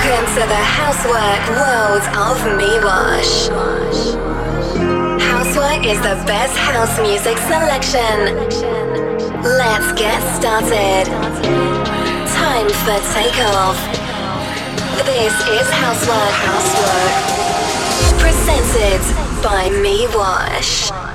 Welcome to the Housework world of Miwash. Housework is the best house music selection. Let's get started. Time for takeoff. This is Housework Housework. Presented by Miwash. Drop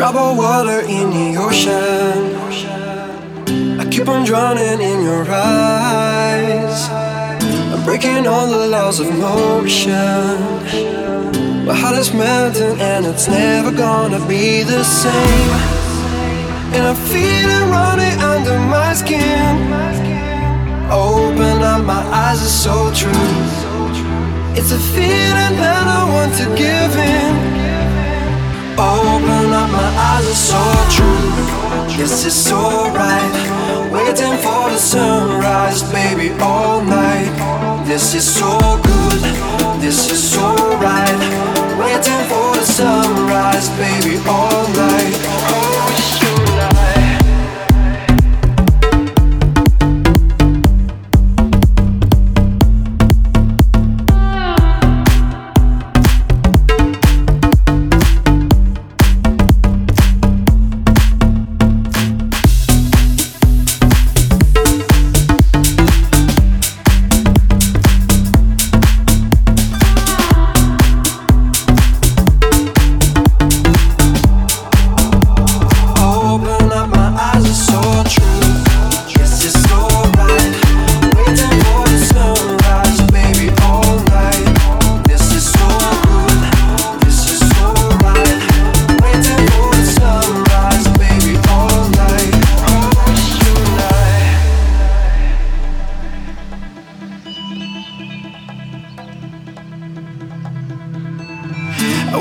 of water in the ocean. I keep on drowning in your eyes. I'm breaking all the laws of motion. My heart is melting and it's never gonna be the same. And I feel it running under my skin. Open up, my eyes are so true. It's a feeling that I want to give in. Open up, my eyes are so true. Yes, it's so right. Waiting for the sunrise, baby, all night. This is so good. This is so right. Waiting for the sunrise, baby, all night.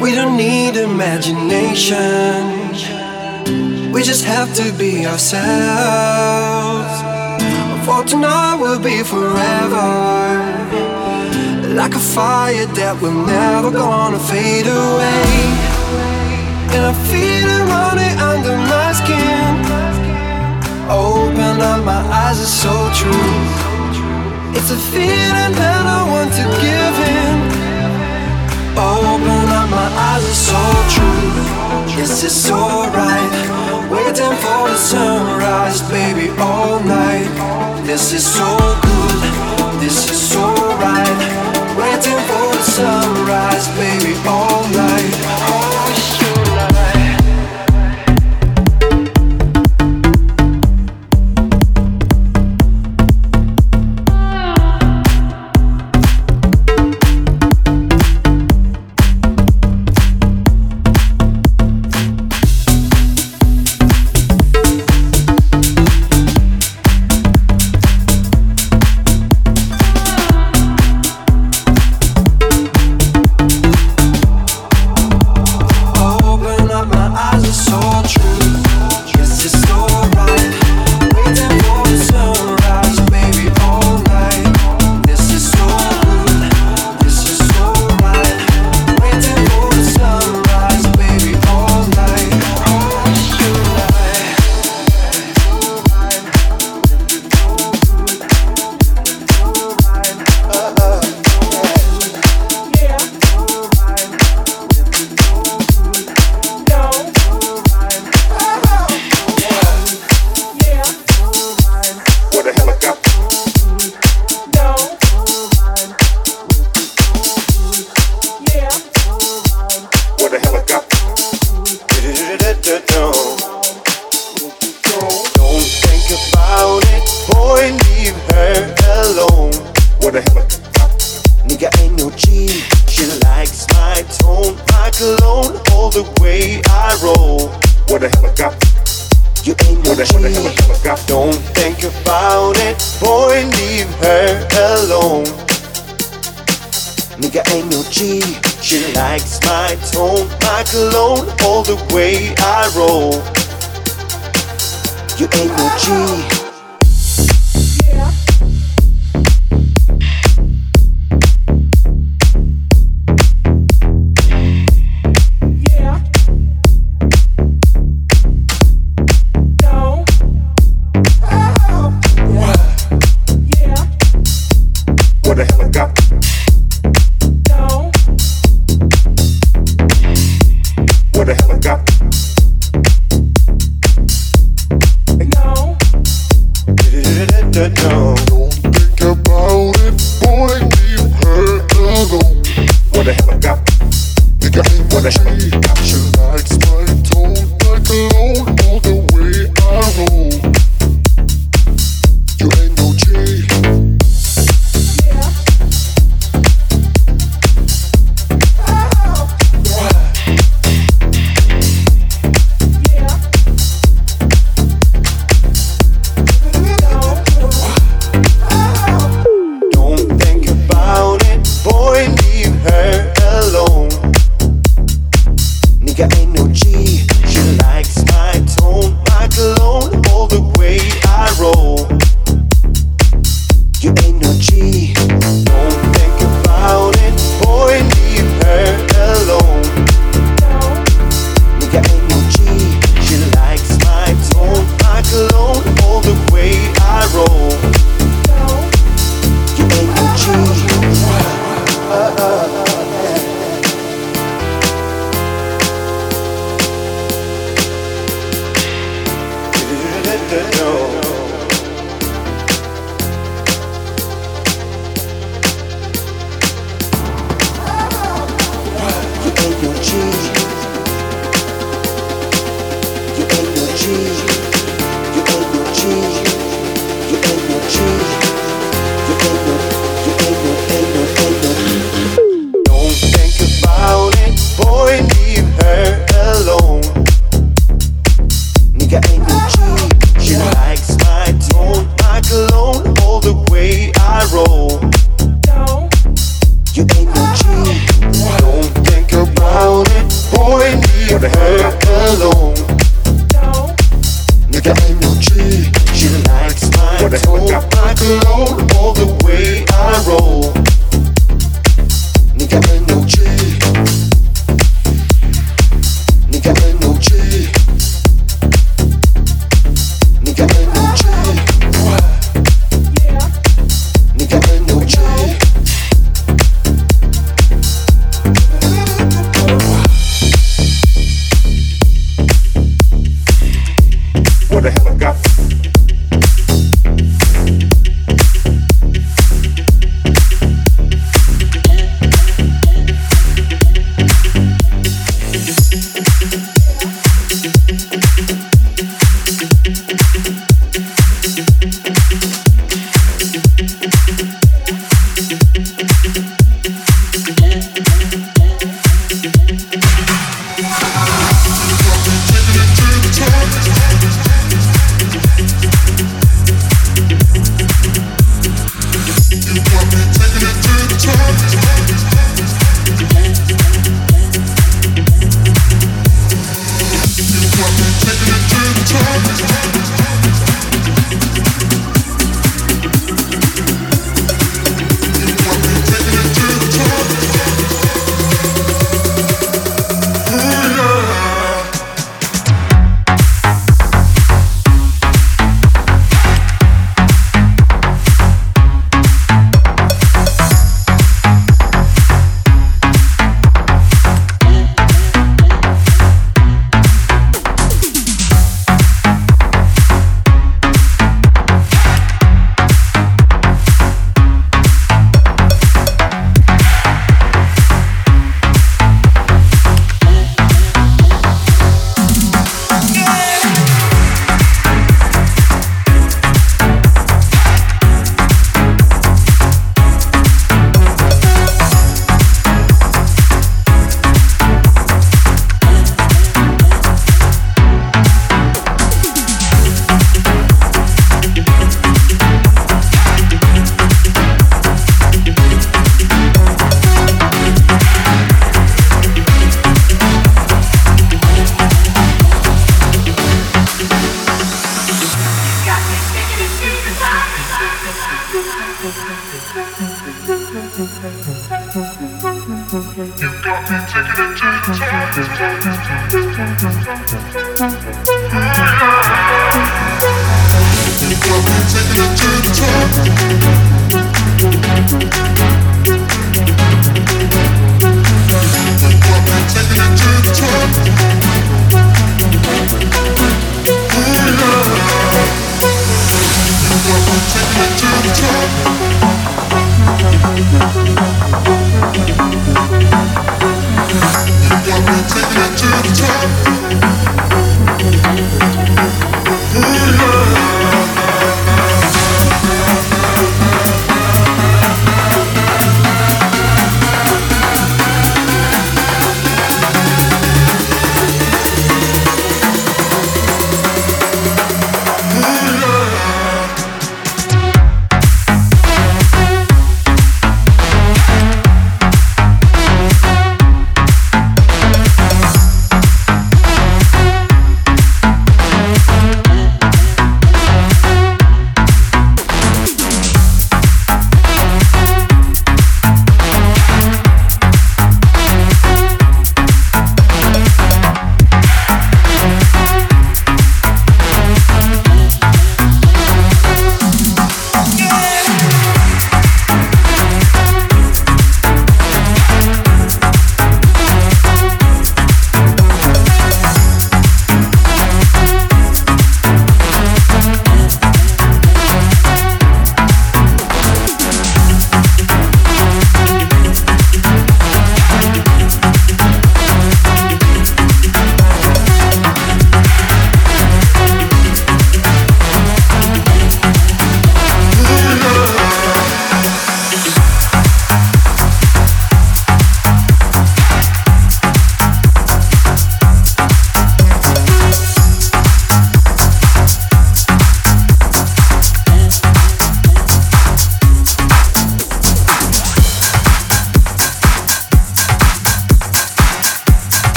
We don't need imagination. We just have to be ourselves. For tonight will be forever. Like a fire that we're never gonna fade away. And I feel it running under my skin. Open up, my eyes are so true. It's a feeling that I want to give in. Open up, my eyes are so true. Yes, it's alright. Waiting for the sunrise, baby, all night. This is so good. This is so right. Waiting for the sunrise, baby, all night. Oh,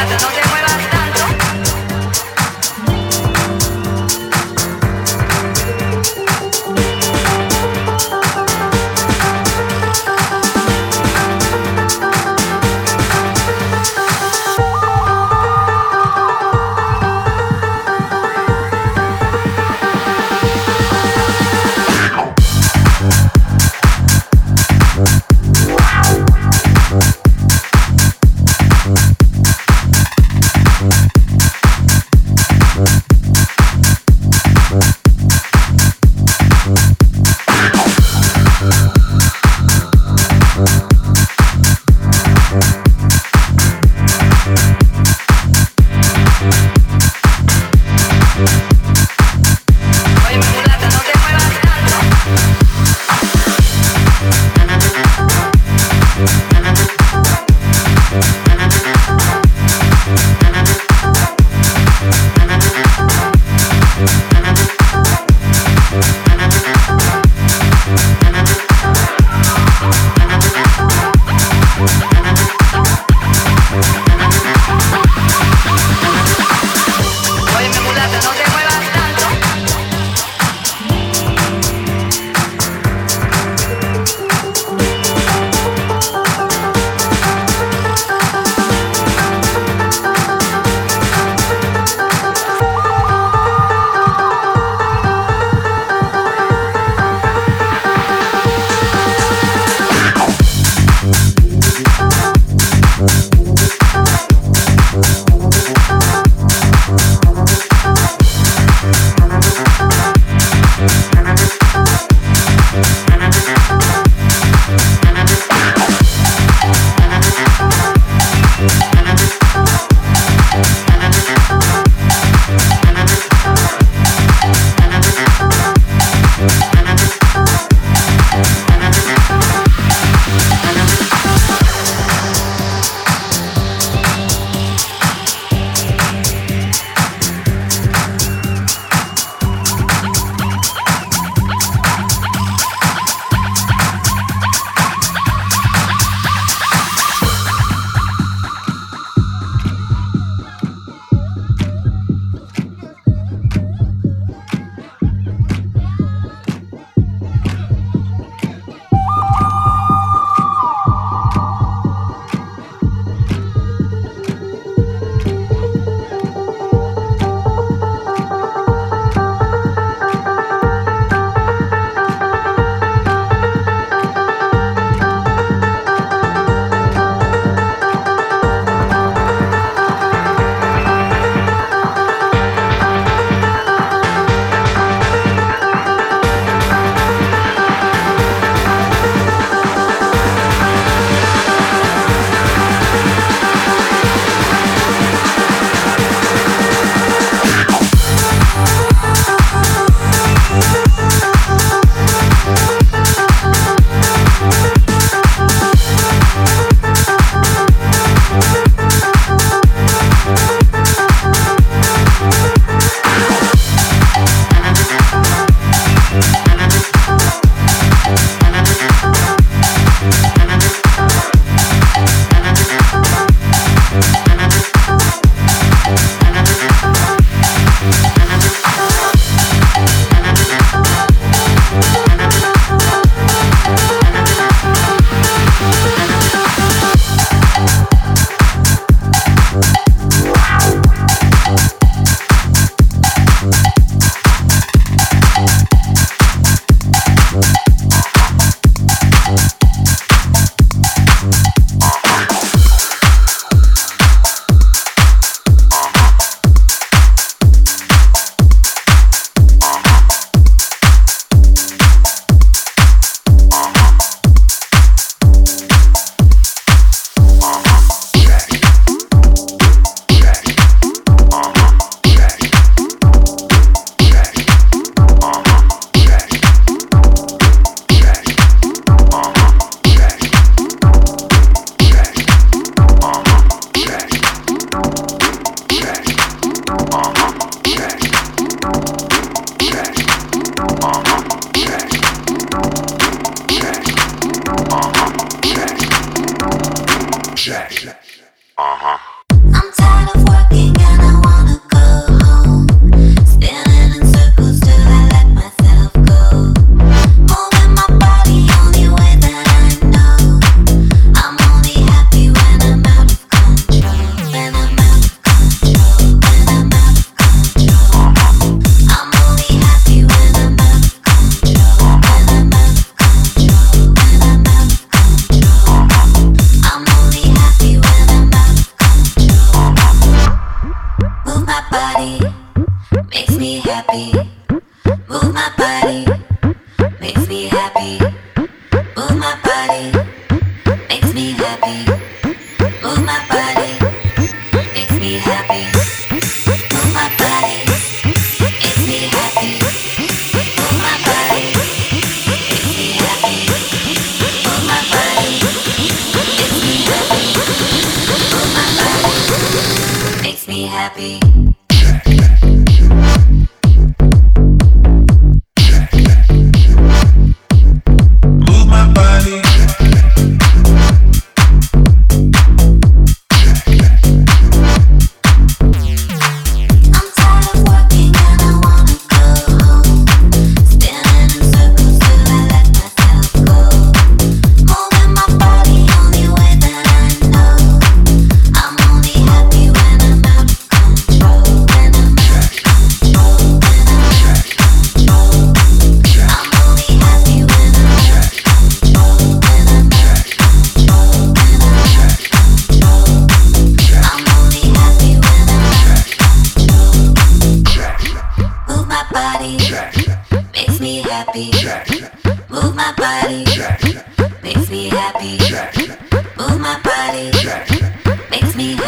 la de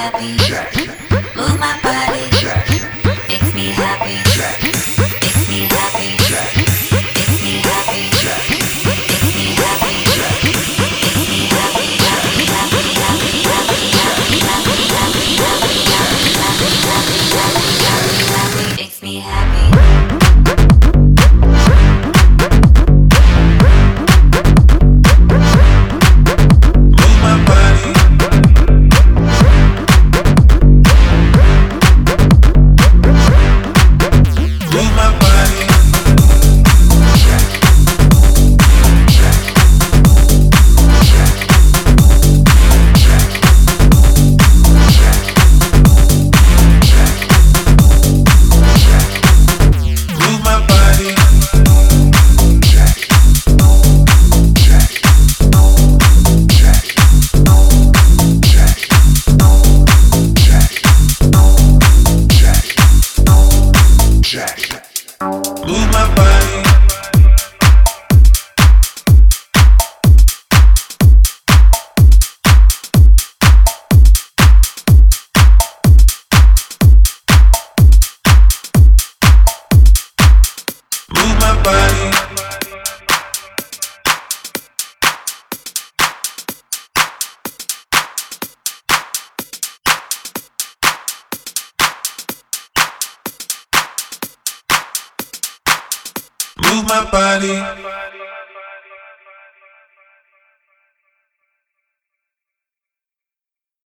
Move my